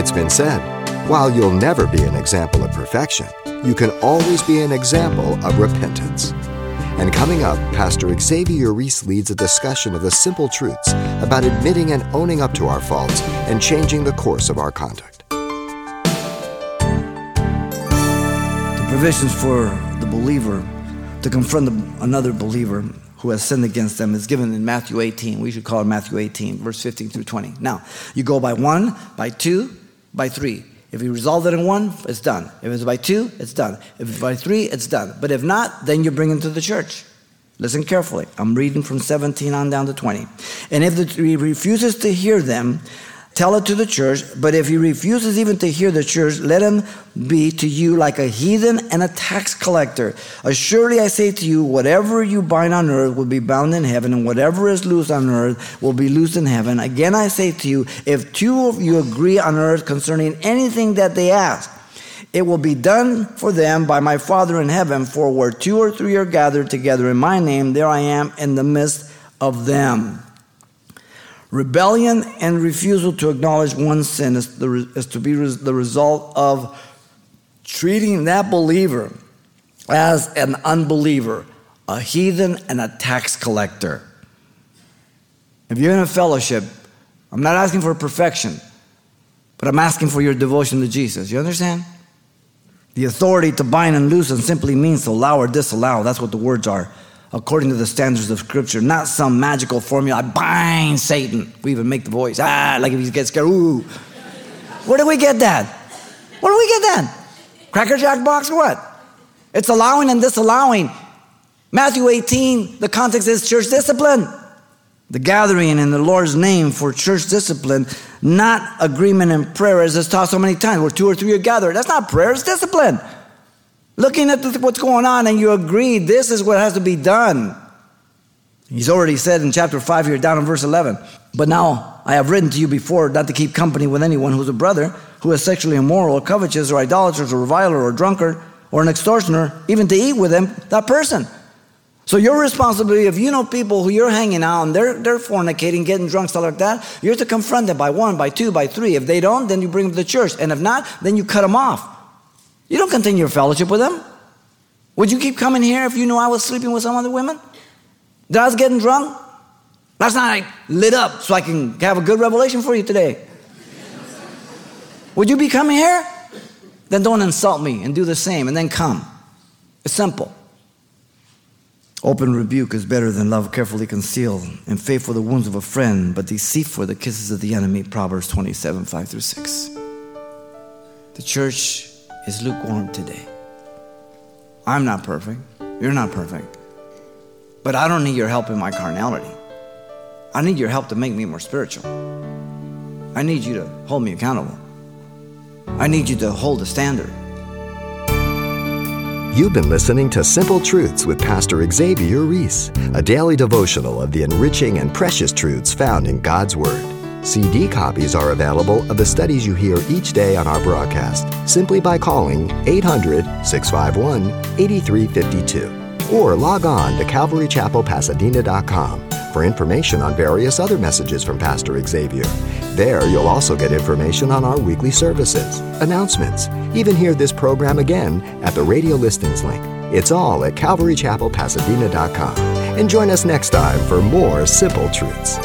It's been said, while you'll never be an example of perfection, you can always be an example of repentance. And coming up, Pastor Xavier Reese leads a discussion of the simple truths about admitting and owning up to our faults and changing the course of our conduct. The provisions for the believer to confront another believer who has sinned against them is given in Matthew 18. We should call it Matthew 18, verse 15 through 20. Now, you go by one, by two, by three. If you resolve it in one, it's done. If it's by two, it's done. If it's by three, it's done. But if not, then you bring him to the church. Listen carefully. I'm reading from 17 on down to 20. And if he refuses to hear them, tell it to the church. But if he refuses even to hear the church, let him be to you like a heathen and a tax collector. Assuredly, I say to you, whatever you bind on earth will be bound in heaven, and whatever is loose on earth will be loosed in heaven. Again, I say to you, if two of you agree on earth concerning anything that they ask, it will be done for them by my Father in heaven. For where two or three are gathered together in my name, there I am in the midst of them. Rebellion and refusal to acknowledge one's sin is, the, is to be res, the result of treating that believer as an unbeliever, a heathen, and a tax collector. If you're in a fellowship, I'm not asking for perfection, but I'm asking for your devotion to Jesus. You understand? The authority to bind and loosen simply means to allow or disallow. That's what the words are according to the standards of Scripture, not some magical formula. I bind Satan. We even make the voice, ah, like if he gets scared, ooh. Where do we get that? Where do we get that? Cracker Jack box or what? It's allowing and disallowing. Matthew 18, the context is church discipline. The gathering in the Lord's name for church discipline, not agreement and prayer, as it's taught so many times, where two or three are gathered. That's not prayer, it's discipline looking at what's going on and you agree this is what has to be done. He's already said in chapter 5 here, down in verse 11, but now I have written to you before not to keep company with anyone who's a brother, who is sexually immoral, or covetous, or idolatrous, or reviler, or drunkard, or an extortioner, even to eat with him, that person. So your responsibility, if you know people who you're hanging out and they're, they're fornicating, getting drunk, stuff like that, you're to confront them by one, by two, by three. If they don't, then you bring them to the church. And if not, then you cut them off. You don't continue your fellowship with them. Would you keep coming here if you knew I was sleeping with some other women? That I was getting drunk? Last night I lit up so I can have a good revelation for you today. Would you be coming here? Then don't insult me and do the same and then come. It's simple. Open rebuke is better than love carefully concealed, and faithful the wounds of a friend, but deceitful the kisses of the enemy. Proverbs 27 5 through 6. The church is lukewarm today. I'm not perfect. You're not perfect. But I don't need your help in my carnality. I need your help to make me more spiritual. I need you to hold me accountable. I need you to hold a standard. You've been listening to Simple Truths with Pastor Xavier Reese, a daily devotional of the enriching and precious truths found in God's Word. CD copies are available of the studies you hear each day on our broadcast simply by calling 800 651 8352 or log on to CalvaryChapelPasadena.com for information on various other messages from Pastor Xavier. There, you'll also get information on our weekly services, announcements, even hear this program again at the radio listings link. It's all at CalvaryChapelPasadena.com. And join us next time for more simple truths.